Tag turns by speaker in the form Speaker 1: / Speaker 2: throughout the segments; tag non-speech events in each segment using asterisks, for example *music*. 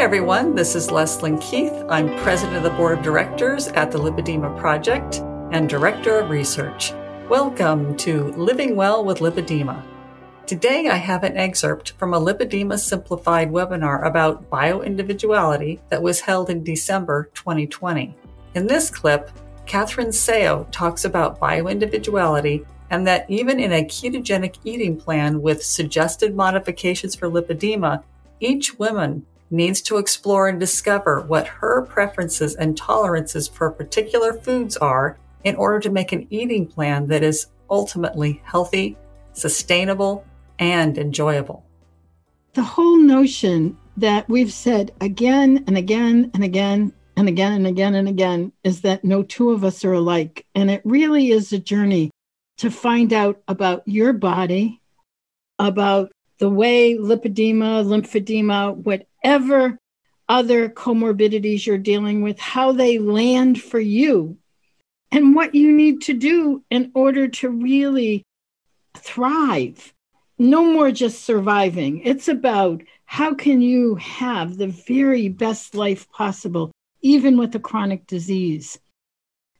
Speaker 1: Everyone. This is Leslyn Keith. I'm president of the board of directors at the Lipedema Project and director of research. Welcome to Living Well with Lipedema. Today, I have an excerpt from a Lipedema Simplified webinar about bioindividuality that was held in December 2020. In this clip, Catherine Seo talks about bioindividuality and that even in a ketogenic eating plan with suggested modifications for lipedema, each woman needs to explore and discover what her preferences and tolerances for particular foods are in order to make an eating plan that is ultimately healthy, sustainable, and enjoyable.
Speaker 2: The whole notion that we've said again and again and again and again and again and again is that no two of us are alike. And it really is a journey to find out about your body, about the way lipedema, lymphedema, whatever other comorbidities you're dealing with, how they land for you, and what you need to do in order to really thrive. No more just surviving. It's about how can you have the very best life possible, even with a chronic disease.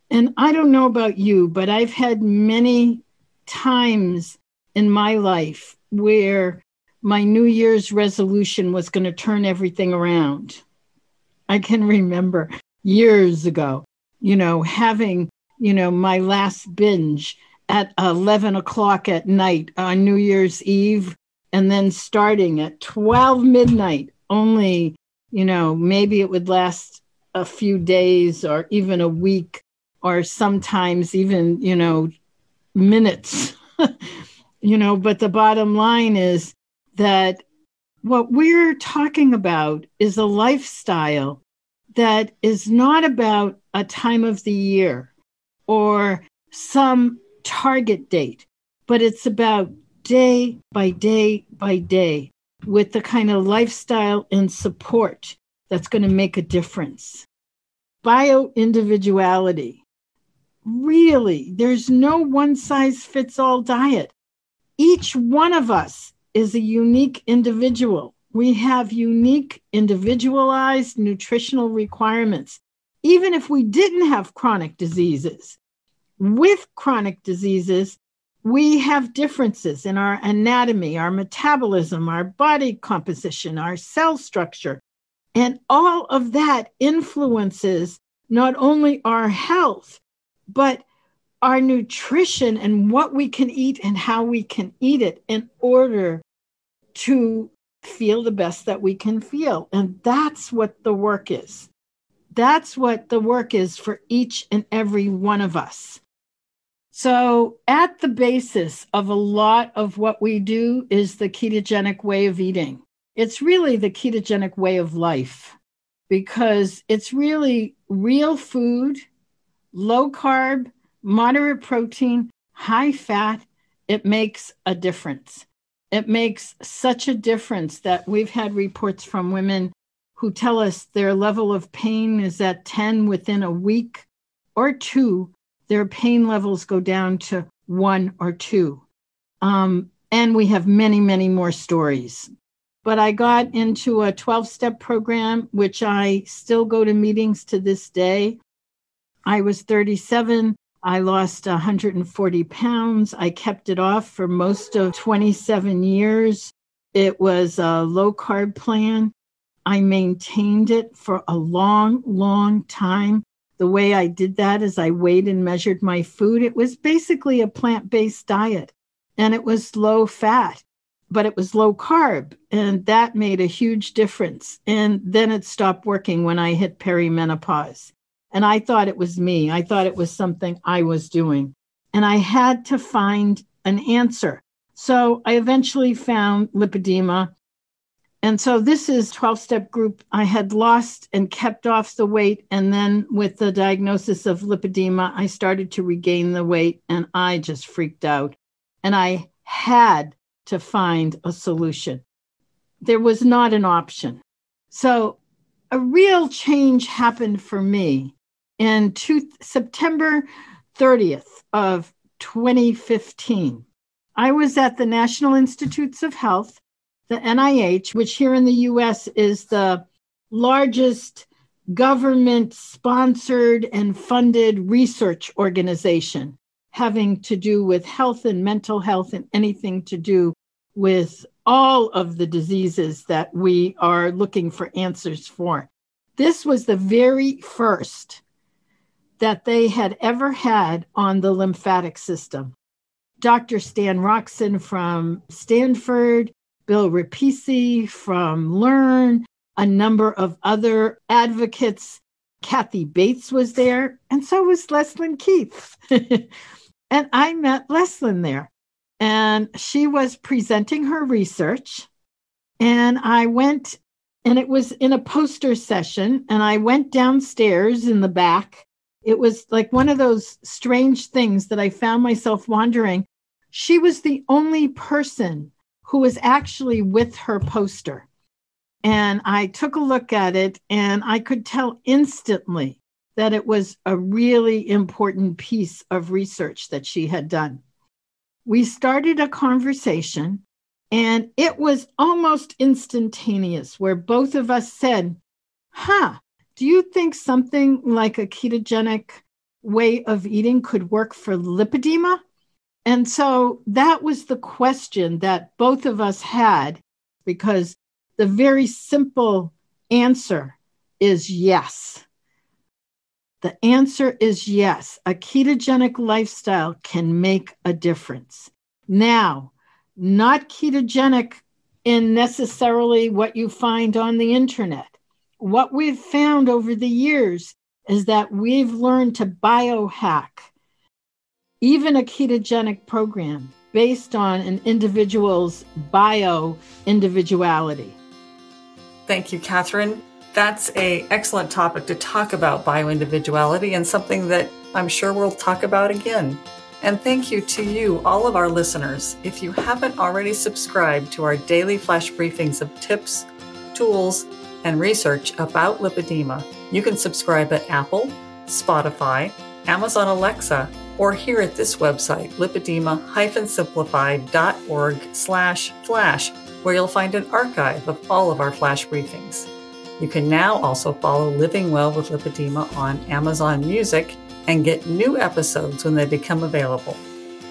Speaker 2: And I don't know about you, but I've had many times in my life where my New Year's resolution was going to turn everything around. I can remember years ago, you know, having, you know, my last binge at 11 o'clock at night on New Year's Eve, and then starting at 12 midnight, only, you know, maybe it would last a few days or even a week, or sometimes even, you know, minutes. *laughs* you know, but the bottom line is that what we're talking about is a lifestyle that is not about a time of the year or some target date, but it's about day by day by day with the kind of lifestyle and support that's going to make a difference. Bio individuality. Really, there's no one size fits all diet. Each one of us is a unique individual. We have unique, individualized nutritional requirements. Even if we didn't have chronic diseases, with chronic diseases, we have differences in our anatomy, our metabolism, our body composition, our cell structure. And all of that influences not only our health, but our nutrition and what we can eat and how we can eat it in order to feel the best that we can feel. And that's what the work is. That's what the work is for each and every one of us. So, at the basis of a lot of what we do is the ketogenic way of eating. It's really the ketogenic way of life because it's really real food, low carb, moderate protein, high fat, it makes a difference. It makes such a difference that we've had reports from women who tell us their level of pain is at 10 within a week or two. Their pain levels go down to one or two. Um, and we have many, many more stories. But I got into a 12 step program, which I still go to meetings to this day. I was 37. I lost 140 pounds. I kept it off for most of 27 years. It was a low carb plan. I maintained it for a long, long time. The way I did that is I weighed and measured my food. It was basically a plant based diet and it was low fat, but it was low carb. And that made a huge difference. And then it stopped working when I hit perimenopause. And I thought it was me. I thought it was something I was doing. And I had to find an answer. So I eventually found lipedema. And so this is 12 step group. I had lost and kept off the weight. And then with the diagnosis of lipedema, I started to regain the weight and I just freaked out. And I had to find a solution. There was not an option. So a real change happened for me in two, September 30th of 2015. I was at the National Institutes of Health, the NIH, which here in the US is the largest government sponsored and funded research organization having to do with health and mental health and anything to do with all of the diseases that we are looking for answers for. This was the very first that they had ever had on the lymphatic system. Dr. Stan Rockson from Stanford, Bill Repicci from Learn, a number of other advocates. Kathy Bates was there, and so was Leslyn Keith. *laughs* and I met Leslyn there, and she was presenting her research. And I went, and it was in a poster session, and I went downstairs in the back. It was like one of those strange things that I found myself wondering. She was the only person who was actually with her poster. And I took a look at it and I could tell instantly that it was a really important piece of research that she had done. We started a conversation and it was almost instantaneous where both of us said, Huh, do you think something like a ketogenic way of eating could work for lipedema? And so that was the question that both of us had because the very simple answer is yes. The answer is yes. A ketogenic lifestyle can make a difference. Now, not ketogenic in necessarily what you find on the internet. What we've found over the years is that we've learned to biohack even a ketogenic program based on an individual's bio individuality.
Speaker 1: Thank you, Catherine. That's a excellent topic to talk about bioindividuality and something that I'm sure we'll talk about again. And thank you to you, all of our listeners. If you haven't already subscribed to our daily flash briefings of tips, tools, and research about lipedema, you can subscribe at Apple, Spotify, Amazon Alexa, or here at this website, lipedema-simplified.org slash flash where you'll find an archive of all of our flash briefings. You can now also follow Living Well with Lipedema on Amazon Music and get new episodes when they become available.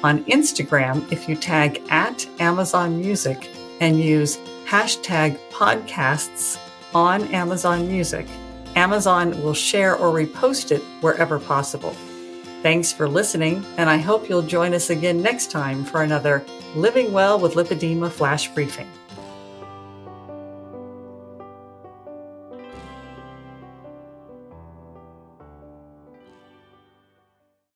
Speaker 1: On Instagram, if you tag at Amazon Music and use hashtag podcasts on Amazon Music, Amazon will share or repost it wherever possible. Thanks for listening, and I hope you'll join us again next time for another Living Well with Lipedema flash briefing.